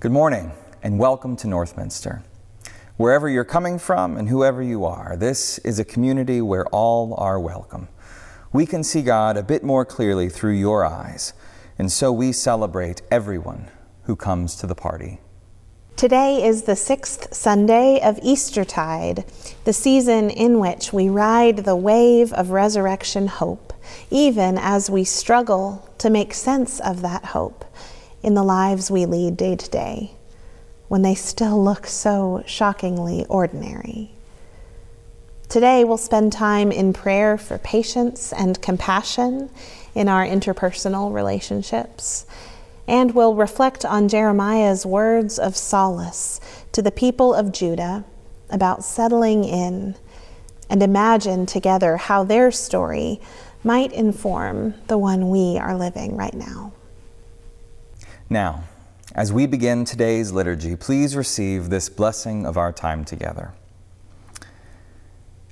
Good morning and welcome to Northminster. Wherever you're coming from and whoever you are, this is a community where all are welcome. We can see God a bit more clearly through your eyes, and so we celebrate everyone who comes to the party. Today is the sixth Sunday of Eastertide, the season in which we ride the wave of resurrection hope, even as we struggle to make sense of that hope in the lives we lead day to day, when they still look so shockingly ordinary. Today, we'll spend time in prayer for patience and compassion in our interpersonal relationships and we'll reflect on Jeremiah's words of solace to the people of Judah about settling in and imagine together how their story might inform the one we are living right now. Now, as we begin today's liturgy, please receive this blessing of our time together.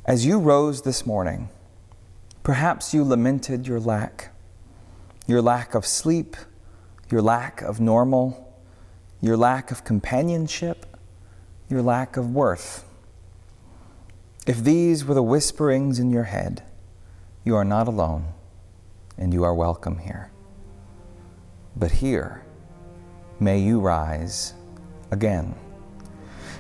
As you rose this morning, perhaps you lamented your lack, your lack of sleep your lack of normal, your lack of companionship, your lack of worth. If these were the whisperings in your head, you are not alone and you are welcome here. But here, may you rise again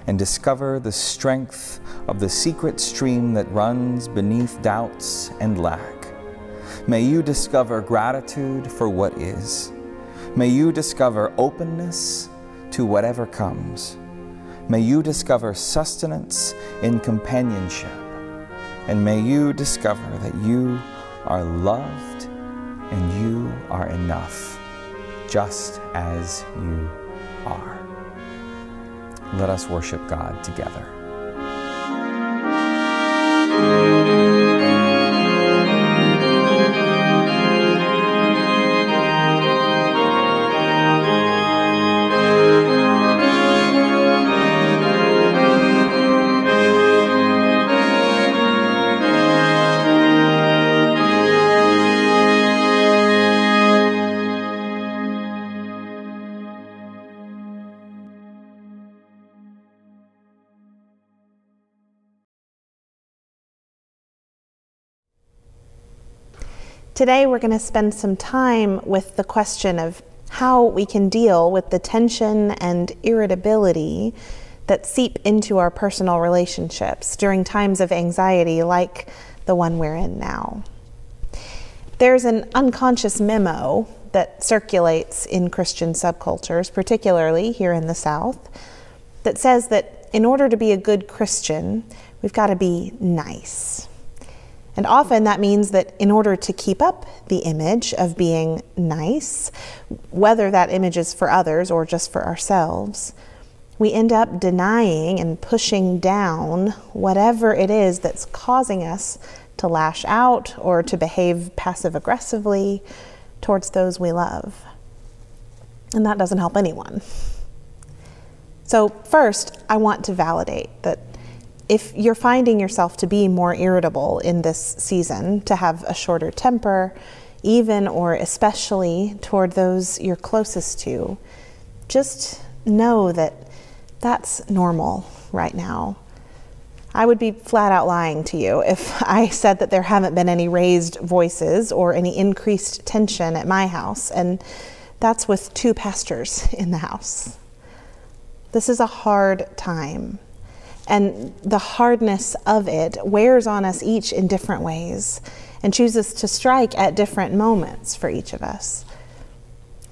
and discover the strength of the secret stream that runs beneath doubts and lack. May you discover gratitude for what is May you discover openness to whatever comes. May you discover sustenance in companionship. And may you discover that you are loved and you are enough, just as you are. Let us worship God together. Today, we're going to spend some time with the question of how we can deal with the tension and irritability that seep into our personal relationships during times of anxiety like the one we're in now. There's an unconscious memo that circulates in Christian subcultures, particularly here in the South, that says that in order to be a good Christian, we've got to be nice. And often that means that in order to keep up the image of being nice, whether that image is for others or just for ourselves, we end up denying and pushing down whatever it is that's causing us to lash out or to behave passive aggressively towards those we love. And that doesn't help anyone. So, first, I want to validate that if you're finding yourself to be more irritable in this season, to have a shorter temper, even or especially toward those you're closest to, just know that that's normal right now. I would be flat out lying to you if I said that there haven't been any raised voices or any increased tension at my house, and that's with two pastors in the house. This is a hard time. And the hardness of it wears on us each in different ways and chooses to strike at different moments for each of us.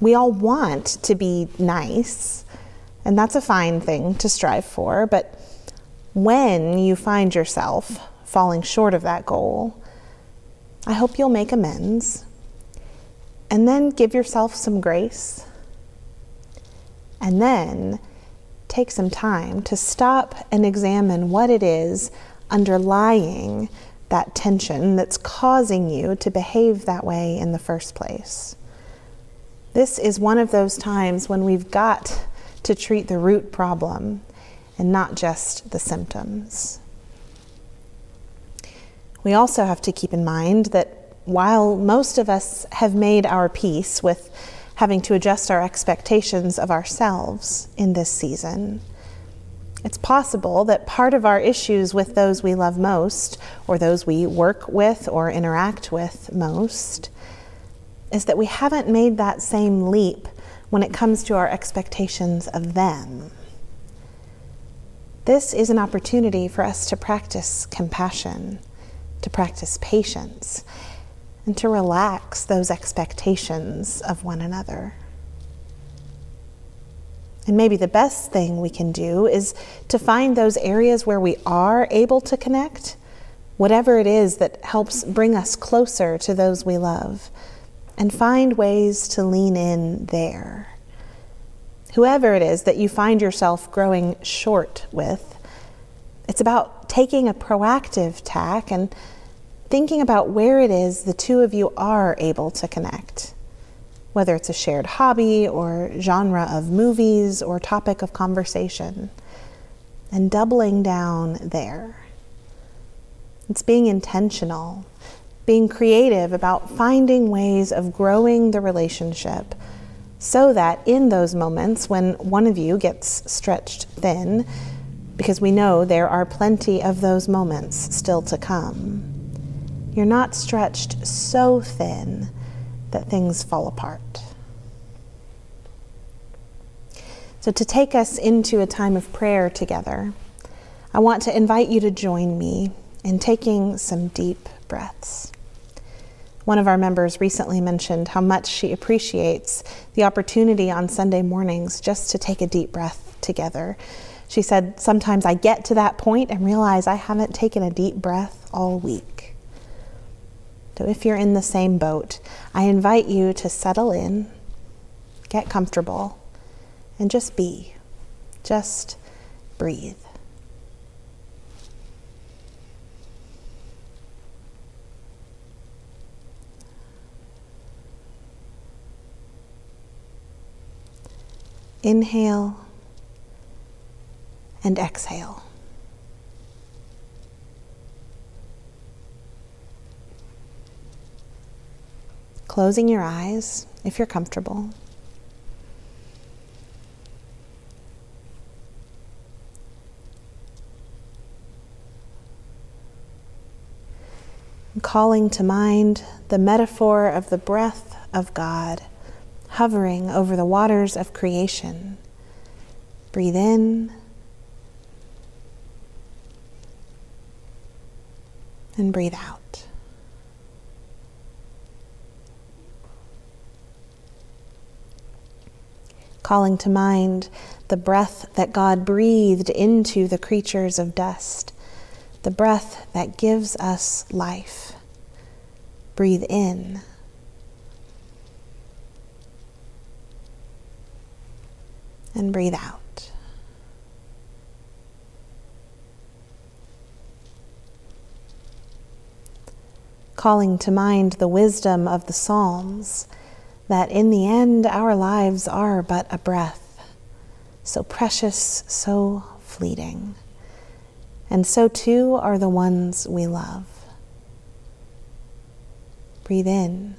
We all want to be nice, and that's a fine thing to strive for, but when you find yourself falling short of that goal, I hope you'll make amends and then give yourself some grace. And then take some time to stop and examine what it is underlying that tension that's causing you to behave that way in the first place. This is one of those times when we've got to treat the root problem and not just the symptoms. We also have to keep in mind that while most of us have made our peace with having to adjust our expectations of ourselves in this season. It's possible that part of our issues with those we love most, or those we work with or interact with most, is that we haven't made that same leap when it comes to our expectations of them. This is an opportunity for us to practice compassion, to practice patience, and to relax those expectations of one another. And maybe the best thing we can do is to find those areas where we are able to connect, whatever it is that helps bring us closer to those we love, and find ways to lean in there. Whoever it is that you find yourself growing short with, it's about taking a proactive tack and thinking about where it is the two of you are able to connect whether it's a shared hobby or genre of movies or topic of conversation, and doubling down there. It's being intentional, being creative about finding ways of growing the relationship so that in those moments when one of you gets stretched thin, because we know there are plenty of those moments still to come, you're not stretched so thin that things fall apart. So, to take us into a time of prayer together, I want to invite you to join me in taking some deep breaths. One of our members recently mentioned how much she appreciates the opportunity on Sunday mornings just to take a deep breath together. She said, Sometimes I get to that point and realize I haven't taken a deep breath all week. So, if you're in the same boat, I invite you to settle in, get comfortable and just be. Just breathe. Inhale and exhale. Closing your eyes if you're comfortable. calling to mind the metaphor of the breath of God hovering over the waters of creation. Breathe in and breathe out. Calling to mind the breath that God breathed into the creatures of dust, the breath that gives us life. Breathe in. And breathe out. Calling to mind the wisdom of the Psalms that in the end our lives are but a breath, so precious, so fleeting. And so too are the ones we love. Breathe in.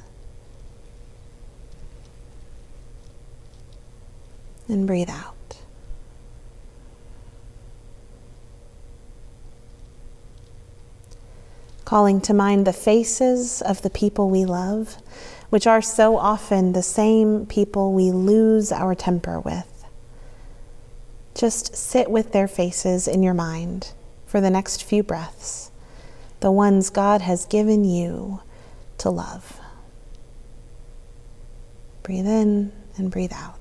And breathe out. Calling to mind the faces of the people we love, which are so often the same people we lose our temper with. Just sit with their faces in your mind for the next few breaths, the ones God has given you to love. Breathe in and breathe out.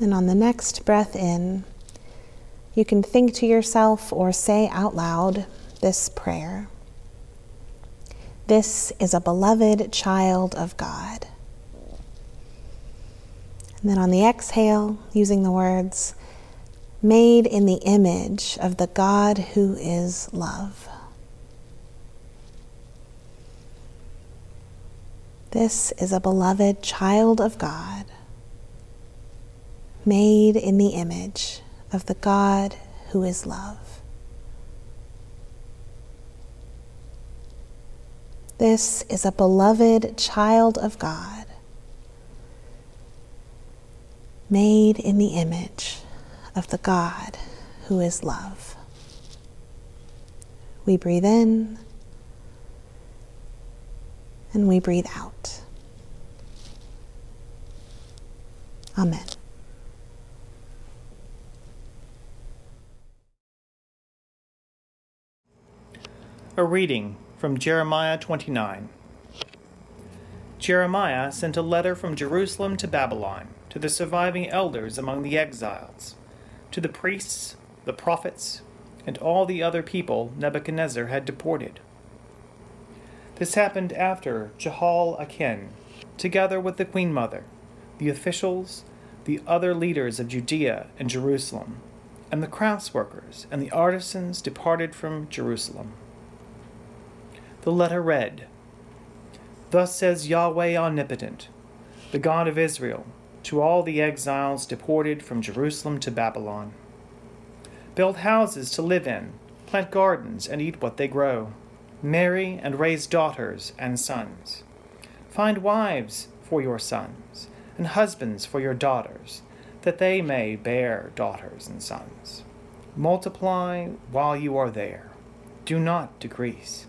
And on the next breath in, you can think to yourself or say out loud this prayer This is a beloved child of God. And then on the exhale, using the words, made in the image of the God who is love. This is a beloved child of God, made in the image of the God who is love. This is a beloved child of God, made in the image of the God who is love. We breathe in and we breathe out. Amen. A reading from Jeremiah 29. Jeremiah sent a letter from Jerusalem to Babylon to the surviving elders among the exiles, to the priests, the prophets, and all the other people Nebuchadnezzar had deported. This happened after Jehoiachin, together with the queen mother, the officials, the other leaders of Judea and Jerusalem, and the craftsworkers and the artisans departed from Jerusalem. The letter read Thus says Yahweh Omnipotent, the God of Israel, to all the exiles deported from Jerusalem to Babylon Build houses to live in, plant gardens, and eat what they grow. Marry and raise daughters and sons. Find wives for your sons, and husbands for your daughters, that they may bear daughters and sons. Multiply while you are there. Do not decrease.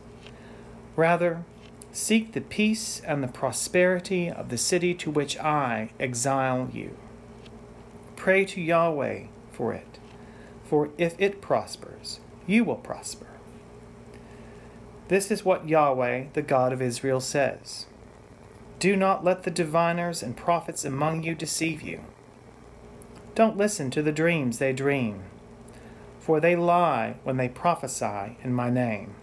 Rather, seek the peace and the prosperity of the city to which I exile you. Pray to Yahweh for it, for if it prospers, you will prosper. This is what Yahweh, the God of Israel, says Do not let the diviners and prophets among you deceive you. Don't listen to the dreams they dream, for they lie when they prophesy in my name.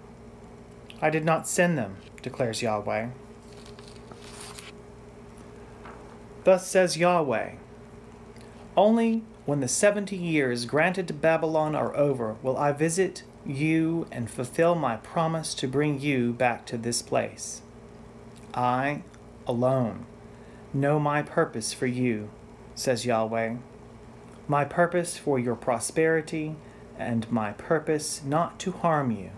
I did not send them, declares Yahweh. Thus says Yahweh Only when the seventy years granted to Babylon are over will I visit you and fulfill my promise to bring you back to this place. I, alone, know my purpose for you, says Yahweh. My purpose for your prosperity, and my purpose not to harm you,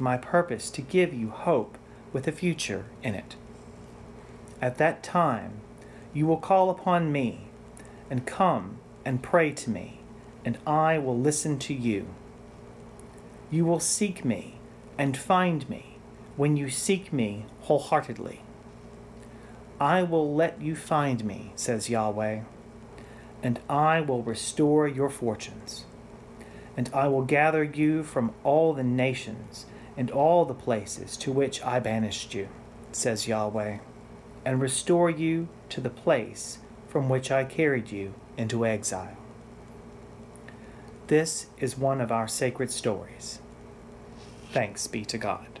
my purpose to give you hope with a future in it. At that time, you will call upon me, and come and pray to me, and I will listen to you. You will seek me and find me when you seek me wholeheartedly. I will let you find me, says Yahweh, and I will restore your fortunes. And I will gather you from all the nations and all the places to which I banished you, says Yahweh, and restore you to the place from which I carried you into exile. This is one of our sacred stories. Thanks be to God.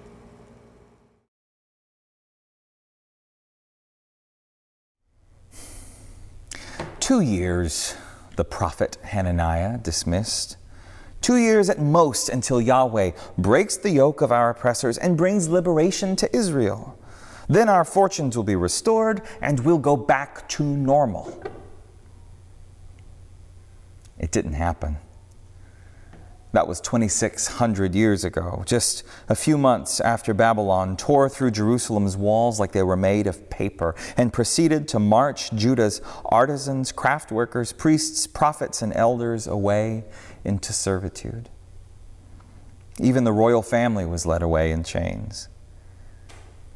Two years, the prophet Hananiah dismissed. Two years at most until Yahweh breaks the yoke of our oppressors and brings liberation to Israel. Then our fortunes will be restored and we'll go back to normal. It didn't happen. That was 2,600 years ago, just a few months after Babylon tore through Jerusalem's walls like they were made of paper and proceeded to march Judah's artisans, craft workers, priests, prophets, and elders away into servitude. Even the royal family was led away in chains.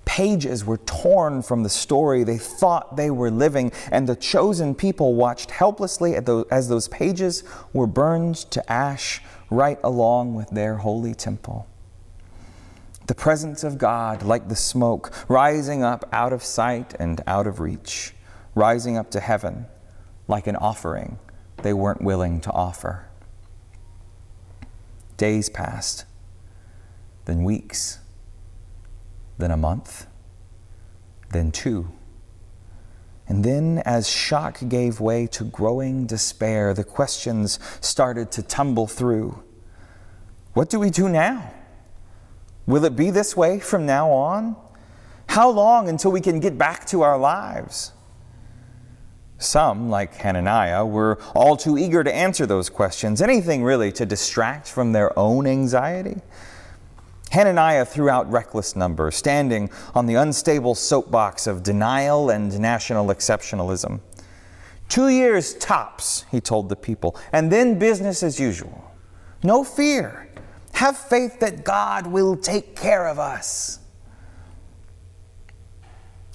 Pages were torn from the story they thought they were living, and the chosen people watched helplessly as those pages were burned to ash right along with their holy temple. The presence of God, like the smoke, rising up out of sight and out of reach, rising up to heaven like an offering they weren't willing to offer. Days passed, then weeks, then a month, then two. And then, as shock gave way to growing despair, the questions started to tumble through. What do we do now? Will it be this way from now on? How long until we can get back to our lives? Some, like Hananiah, were all too eager to answer those questions, anything really to distract from their own anxiety. Hananiah threw out reckless numbers, standing on the unstable soapbox of denial and national exceptionalism. Two years tops, he told the people, and then business as usual. No fear. Have faith that God will take care of us.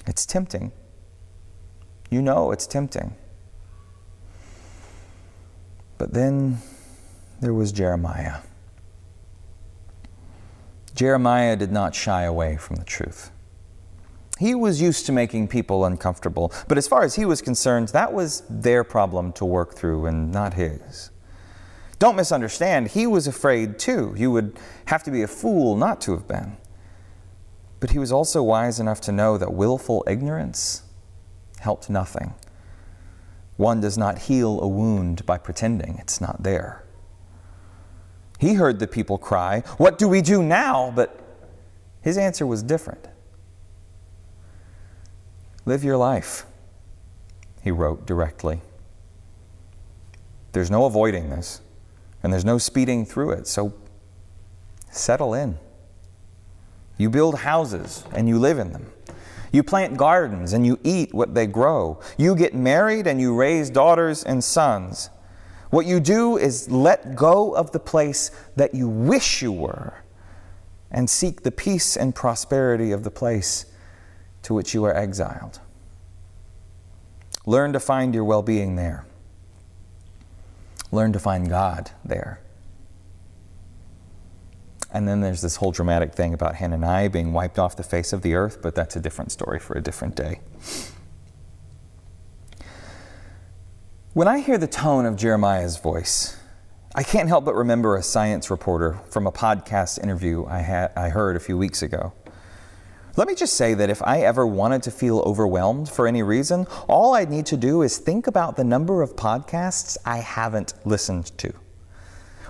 It's tempting. You know it's tempting. But then there was Jeremiah. Jeremiah did not shy away from the truth. He was used to making people uncomfortable, but as far as he was concerned, that was their problem to work through and not his. Don't misunderstand, he was afraid too. You would have to be a fool not to have been. But he was also wise enough to know that willful ignorance helped nothing. One does not heal a wound by pretending it's not there. He heard the people cry, What do we do now? But his answer was different. Live your life, he wrote directly. There's no avoiding this, and there's no speeding through it, so settle in. You build houses and you live in them. You plant gardens and you eat what they grow. You get married and you raise daughters and sons. What you do is let go of the place that you wish you were and seek the peace and prosperity of the place to which you are exiled. Learn to find your well being there. Learn to find God there. And then there's this whole dramatic thing about Hananiah being wiped off the face of the earth, but that's a different story for a different day. When I hear the tone of Jeremiah's voice, I can't help but remember a science reporter from a podcast interview I, had, I heard a few weeks ago. Let me just say that if I ever wanted to feel overwhelmed for any reason, all I'd need to do is think about the number of podcasts I haven't listened to.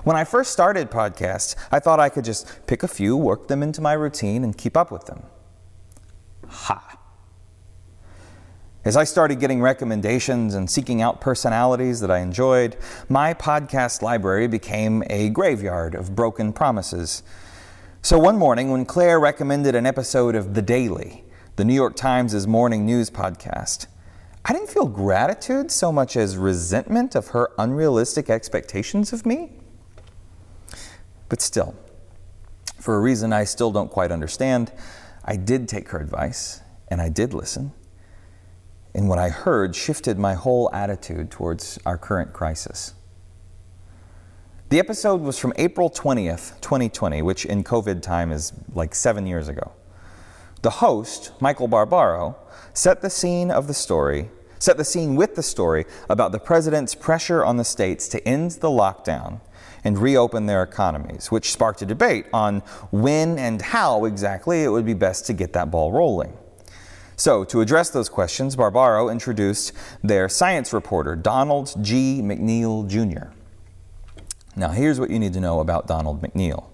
When I first started podcasts, I thought I could just pick a few, work them into my routine, and keep up with them. Ha! As I started getting recommendations and seeking out personalities that I enjoyed, my podcast library became a graveyard of broken promises. So one morning, when Claire recommended an episode of The Daily, the New York Times' morning news podcast, I didn't feel gratitude so much as resentment of her unrealistic expectations of me. But still, for a reason I still don't quite understand, I did take her advice and I did listen and what I heard shifted my whole attitude towards our current crisis. The episode was from April 20th, 2020, which in COVID time is like seven years ago. The host, Michael Barbaro, set the scene of the story, set the scene with the story about the president's pressure on the states to end the lockdown and reopen their economies, which sparked a debate on when and how exactly it would be best to get that ball rolling. So, to address those questions, Barbaro introduced their science reporter, Donald G. McNeil Jr. Now, here's what you need to know about Donald McNeil.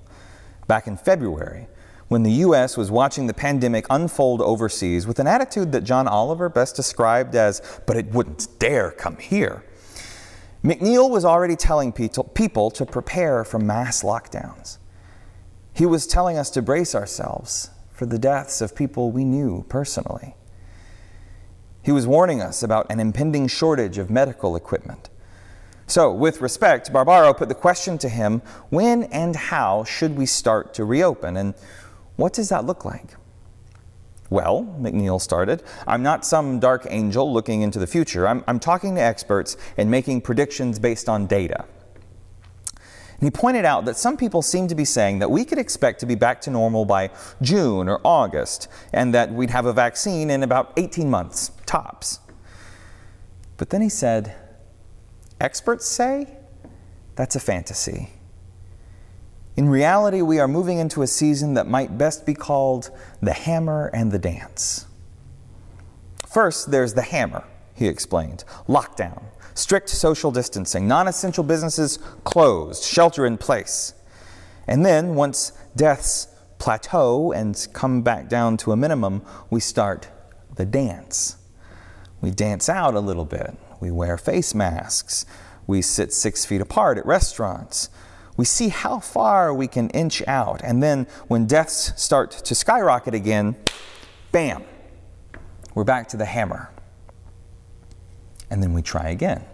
Back in February, when the U.S. was watching the pandemic unfold overseas with an attitude that John Oliver best described as, but it wouldn't dare come here, McNeil was already telling people to prepare for mass lockdowns. He was telling us to brace ourselves for the deaths of people we knew personally. He was warning us about an impending shortage of medical equipment. So, with respect, Barbaro put the question to him when and how should we start to reopen, and what does that look like? Well, McNeil started, I'm not some dark angel looking into the future. I'm, I'm talking to experts and making predictions based on data. And he pointed out that some people seem to be saying that we could expect to be back to normal by June or August, and that we'd have a vaccine in about 18 months, tops. But then he said, Experts say that's a fantasy. In reality, we are moving into a season that might best be called the hammer and the dance. First, there's the hammer, he explained. Lockdown, strict social distancing, non essential businesses closed, shelter in place. And then, once deaths plateau and come back down to a minimum, we start the dance. We dance out a little bit. We wear face masks. We sit six feet apart at restaurants. We see how far we can inch out. And then when deaths start to skyrocket again, bam, we're back to the hammer. And then we try again.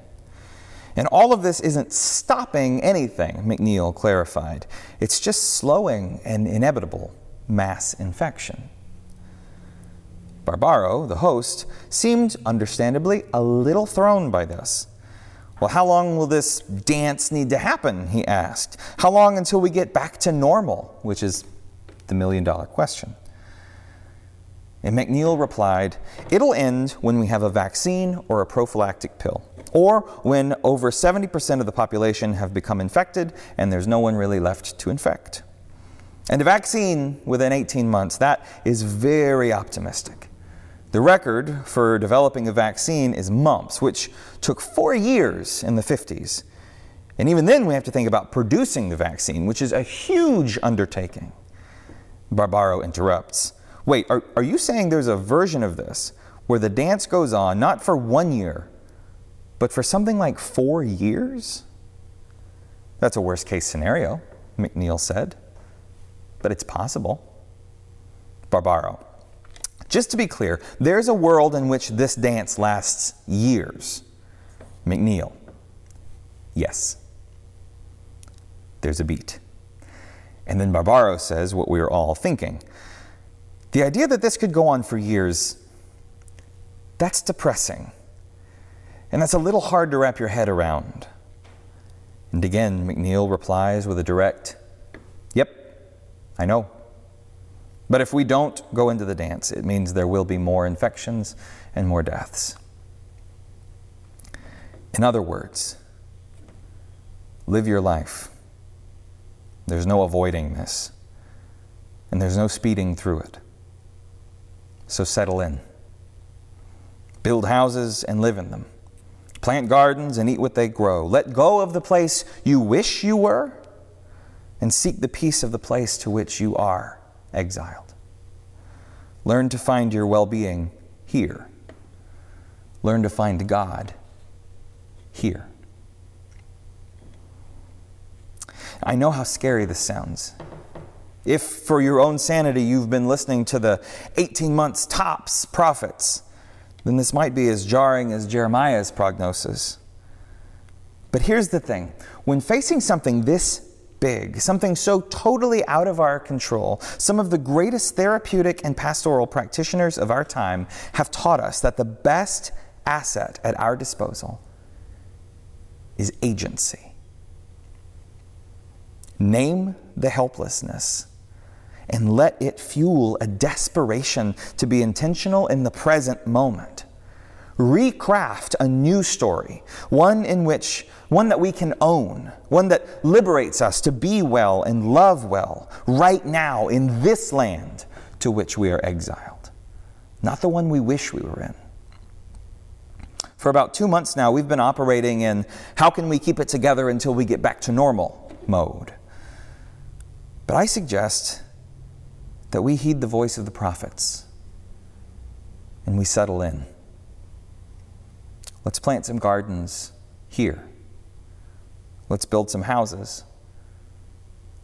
And all of this isn't stopping anything, McNeil clarified. It's just slowing an inevitable mass infection. Barbaro, the host, seemed understandably a little thrown by this. Well, how long will this dance need to happen? He asked. How long until we get back to normal? Which is the million dollar question. And McNeil replied, It'll end when we have a vaccine or a prophylactic pill, or when over 70% of the population have become infected and there's no one really left to infect. And a vaccine within 18 months, that is very optimistic. The record for developing a vaccine is mumps, which took four years in the 50s. And even then, we have to think about producing the vaccine, which is a huge undertaking. Barbaro interrupts. Wait, are, are you saying there's a version of this where the dance goes on not for one year, but for something like four years? That's a worst case scenario, McNeil said. But it's possible. Barbaro. Just to be clear, there's a world in which this dance lasts years. McNeil. Yes. There's a beat. And then Barbaro says what we are all thinking. The idea that this could go on for years, that's depressing. And that's a little hard to wrap your head around. And again, McNeil replies with a direct, Yep, I know. But if we don't go into the dance, it means there will be more infections and more deaths. In other words, live your life. There's no avoiding this, and there's no speeding through it. So settle in. Build houses and live in them. Plant gardens and eat what they grow. Let go of the place you wish you were and seek the peace of the place to which you are exiled. Learn to find your well being here. Learn to find God here. I know how scary this sounds. If, for your own sanity, you've been listening to the 18 months tops prophets, then this might be as jarring as Jeremiah's prognosis. But here's the thing when facing something this big, something so totally out of our control. Some of the greatest therapeutic and pastoral practitioners of our time have taught us that the best asset at our disposal is agency. Name the helplessness and let it fuel a desperation to be intentional in the present moment. Recraft a new story, one in which one that we can own, one that liberates us to be well and love well right now in this land to which we are exiled, not the one we wish we were in. For about two months now, we've been operating in how can we keep it together until we get back to normal mode. But I suggest that we heed the voice of the prophets and we settle in. Let's plant some gardens here Let's build some houses.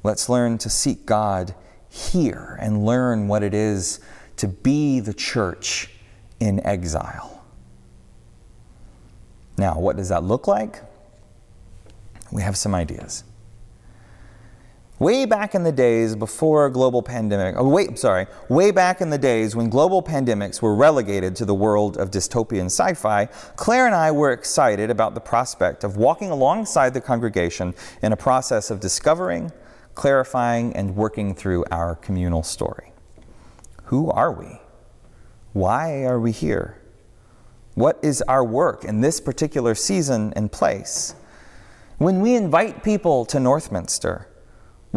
Let's learn to seek God here and learn what it is to be the church in exile. Now, what does that look like? We have some ideas. Way back in the days before a global pandemic, oh, wait, sorry, way back in the days when global pandemics were relegated to the world of dystopian sci fi, Claire and I were excited about the prospect of walking alongside the congregation in a process of discovering, clarifying, and working through our communal story. Who are we? Why are we here? What is our work in this particular season and place? When we invite people to Northminster,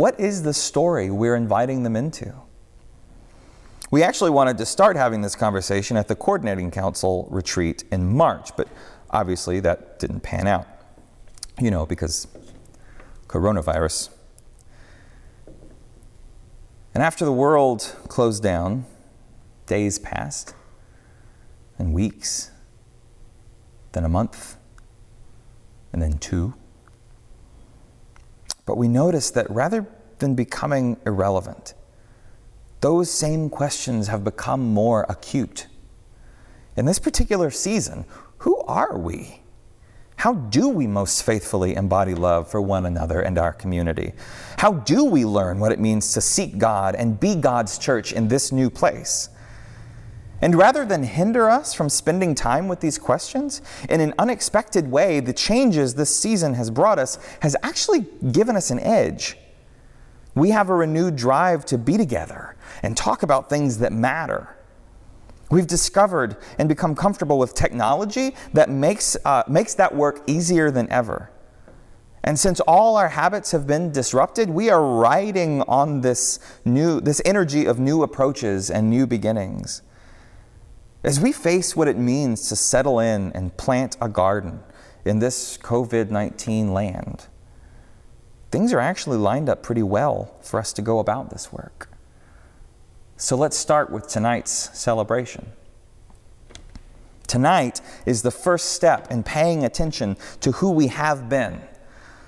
what is the story we're inviting them into? We actually wanted to start having this conversation at the Coordinating Council retreat in March, but obviously that didn't pan out. You know, because coronavirus. And after the world closed down, days passed, and weeks, then a month, and then two. But we notice that rather than becoming irrelevant, those same questions have become more acute. In this particular season, who are we? How do we most faithfully embody love for one another and our community? How do we learn what it means to seek God and be God's church in this new place? And rather than hinder us from spending time with these questions, in an unexpected way, the changes this season has brought us has actually given us an edge. We have a renewed drive to be together and talk about things that matter. We've discovered and become comfortable with technology that makes, uh, makes that work easier than ever. And since all our habits have been disrupted, we are riding on this new this energy of new approaches and new beginnings. As we face what it means to settle in and plant a garden in this COVID 19 land, things are actually lined up pretty well for us to go about this work. So let's start with tonight's celebration. Tonight is the first step in paying attention to who we have been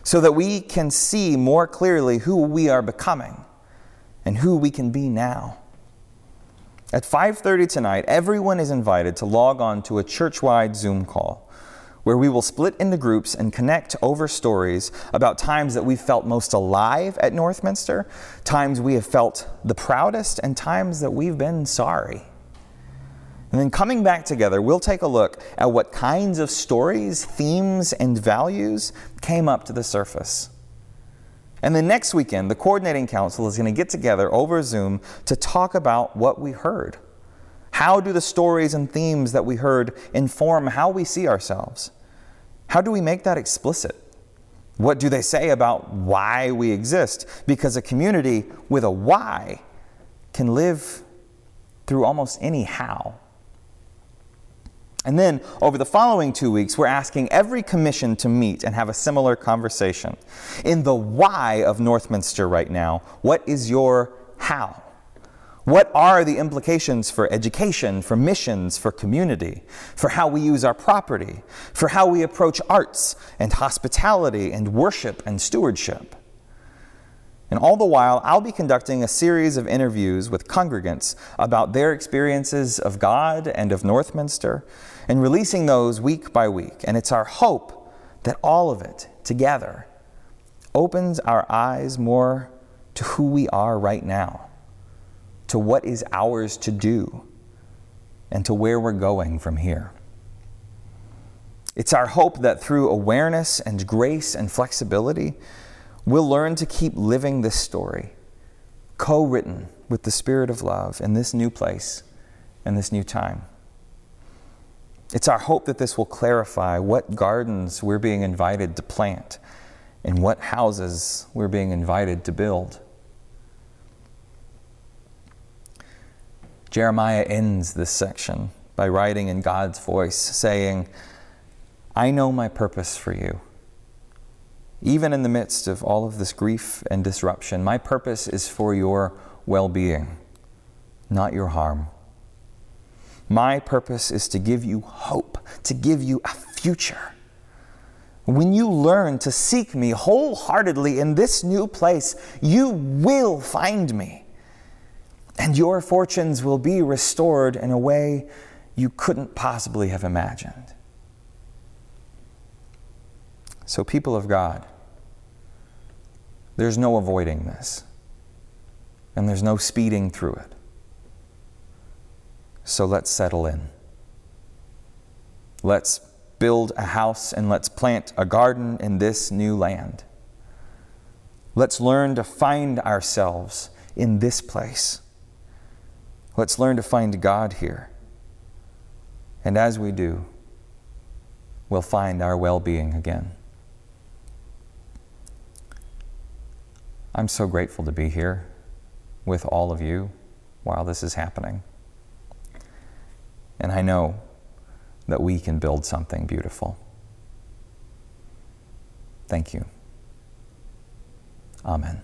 so that we can see more clearly who we are becoming and who we can be now. At 5:30 tonight, everyone is invited to log on to a church-wide Zoom call where we will split into groups and connect over stories about times that we felt most alive at Northminster, times we have felt the proudest, and times that we've been sorry. And then coming back together, we'll take a look at what kinds of stories, themes, and values came up to the surface. And then next weekend, the Coordinating Council is going to get together over Zoom to talk about what we heard. How do the stories and themes that we heard inform how we see ourselves? How do we make that explicit? What do they say about why we exist? Because a community with a why can live through almost any how. And then over the following two weeks, we're asking every commission to meet and have a similar conversation. In the why of Northminster right now, what is your how? What are the implications for education, for missions, for community, for how we use our property, for how we approach arts and hospitality and worship and stewardship? And all the while, I'll be conducting a series of interviews with congregants about their experiences of God and of Northminster and releasing those week by week. And it's our hope that all of it together opens our eyes more to who we are right now, to what is ours to do, and to where we're going from here. It's our hope that through awareness and grace and flexibility, we'll learn to keep living this story, co written with the Spirit of love in this new place and this new time. It's our hope that this will clarify what gardens we're being invited to plant and what houses we're being invited to build. Jeremiah ends this section by writing in God's voice, saying, I know my purpose for you. Even in the midst of all of this grief and disruption, my purpose is for your well being, not your harm. My purpose is to give you hope, to give you a future. When you learn to seek me wholeheartedly in this new place, you will find me. And your fortunes will be restored in a way you couldn't possibly have imagined. So, people of God, there's no avoiding this, and there's no speeding through it. So let's settle in. Let's build a house and let's plant a garden in this new land. Let's learn to find ourselves in this place. Let's learn to find God here. And as we do, we'll find our well being again. I'm so grateful to be here with all of you while this is happening. And I know that we can build something beautiful. Thank you. Amen.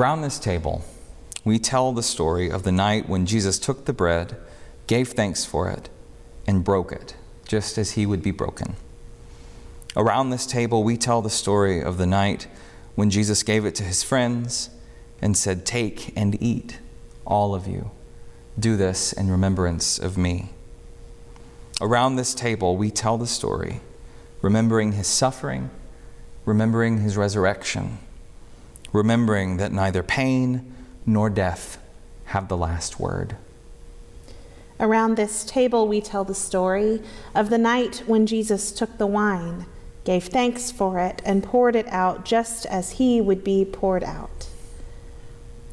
Around this table, we tell the story of the night when Jesus took the bread, gave thanks for it, and broke it, just as he would be broken. Around this table, we tell the story of the night when Jesus gave it to his friends and said, Take and eat, all of you. Do this in remembrance of me. Around this table, we tell the story, remembering his suffering, remembering his resurrection remembering that neither pain nor death have the last word. Around this table, we tell the story of the night when Jesus took the wine, gave thanks for it, and poured it out just as he would be poured out.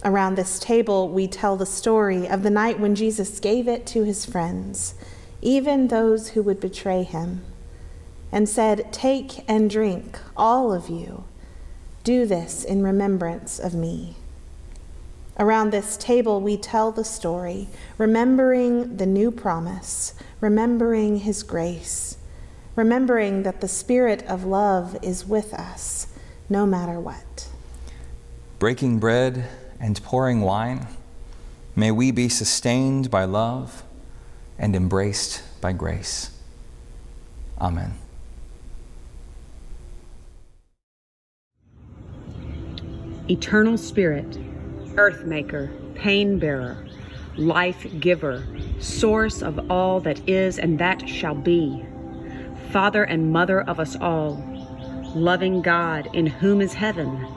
Around this table, we tell the story of the night when Jesus gave it to his friends, even those who would betray him, and said, Take and drink, all of you. Do this in remembrance of me. Around this table, we tell the story, remembering the new promise, remembering his grace, remembering that the Spirit of love is with us no matter what. Breaking bread and pouring wine, may we be sustained by love and embraced by grace. Amen. Eternal Spirit, Earth Maker, Pain Bearer, life giver, source of all that is and that shall be, Father and Mother of us all, loving God in whom is heaven,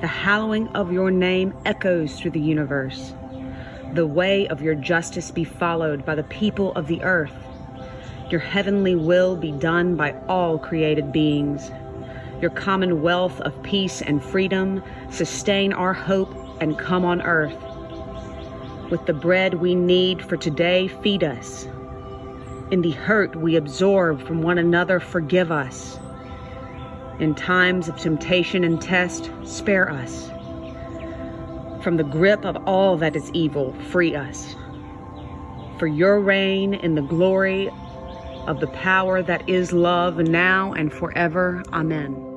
the hallowing of your name echoes through the universe. The way of your justice be followed by the people of the earth. Your heavenly will be done by all created beings. Your commonwealth of peace and freedom sustain our hope and come on earth with the bread we need for today, feed us. In the hurt we absorb from one another, forgive us. In times of temptation and test, spare us. From the grip of all that is evil, free us. For your reign in the glory of the power that is love now and forever. Amen.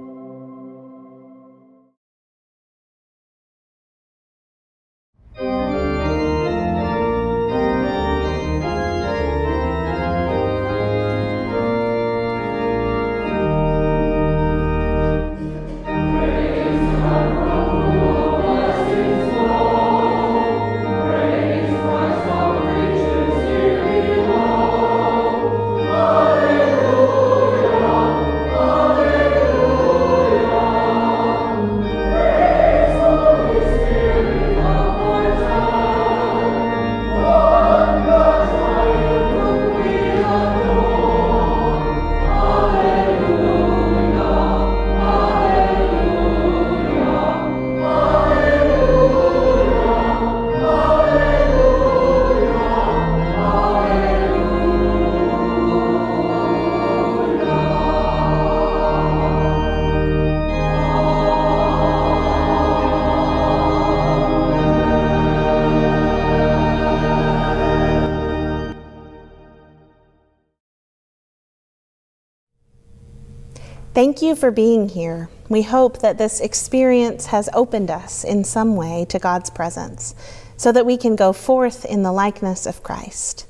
Thank you for being here. We hope that this experience has opened us in some way to God's presence so that we can go forth in the likeness of Christ.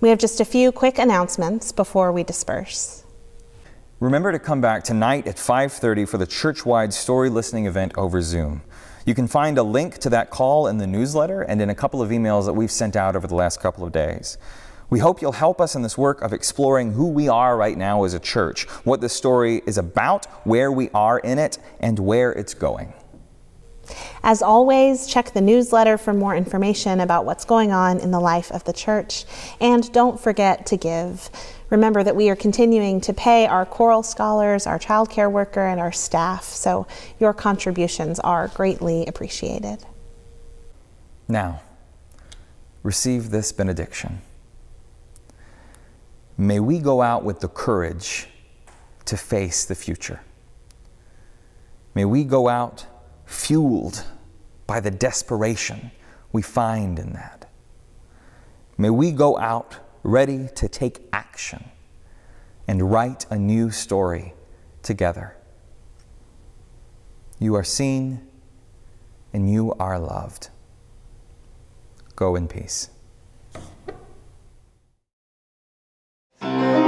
We have just a few quick announcements before we disperse. Remember to come back tonight at 5:30 for the church-wide story listening event over Zoom. You can find a link to that call in the newsletter and in a couple of emails that we've sent out over the last couple of days. We hope you'll help us in this work of exploring who we are right now as a church, what this story is about, where we are in it, and where it's going. As always, check the newsletter for more information about what's going on in the life of the church. And don't forget to give. Remember that we are continuing to pay our choral scholars, our childcare worker, and our staff, so your contributions are greatly appreciated. Now, receive this benediction. May we go out with the courage to face the future. May we go out fueled by the desperation we find in that. May we go out ready to take action and write a new story together. You are seen and you are loved. Go in peace. Thank you.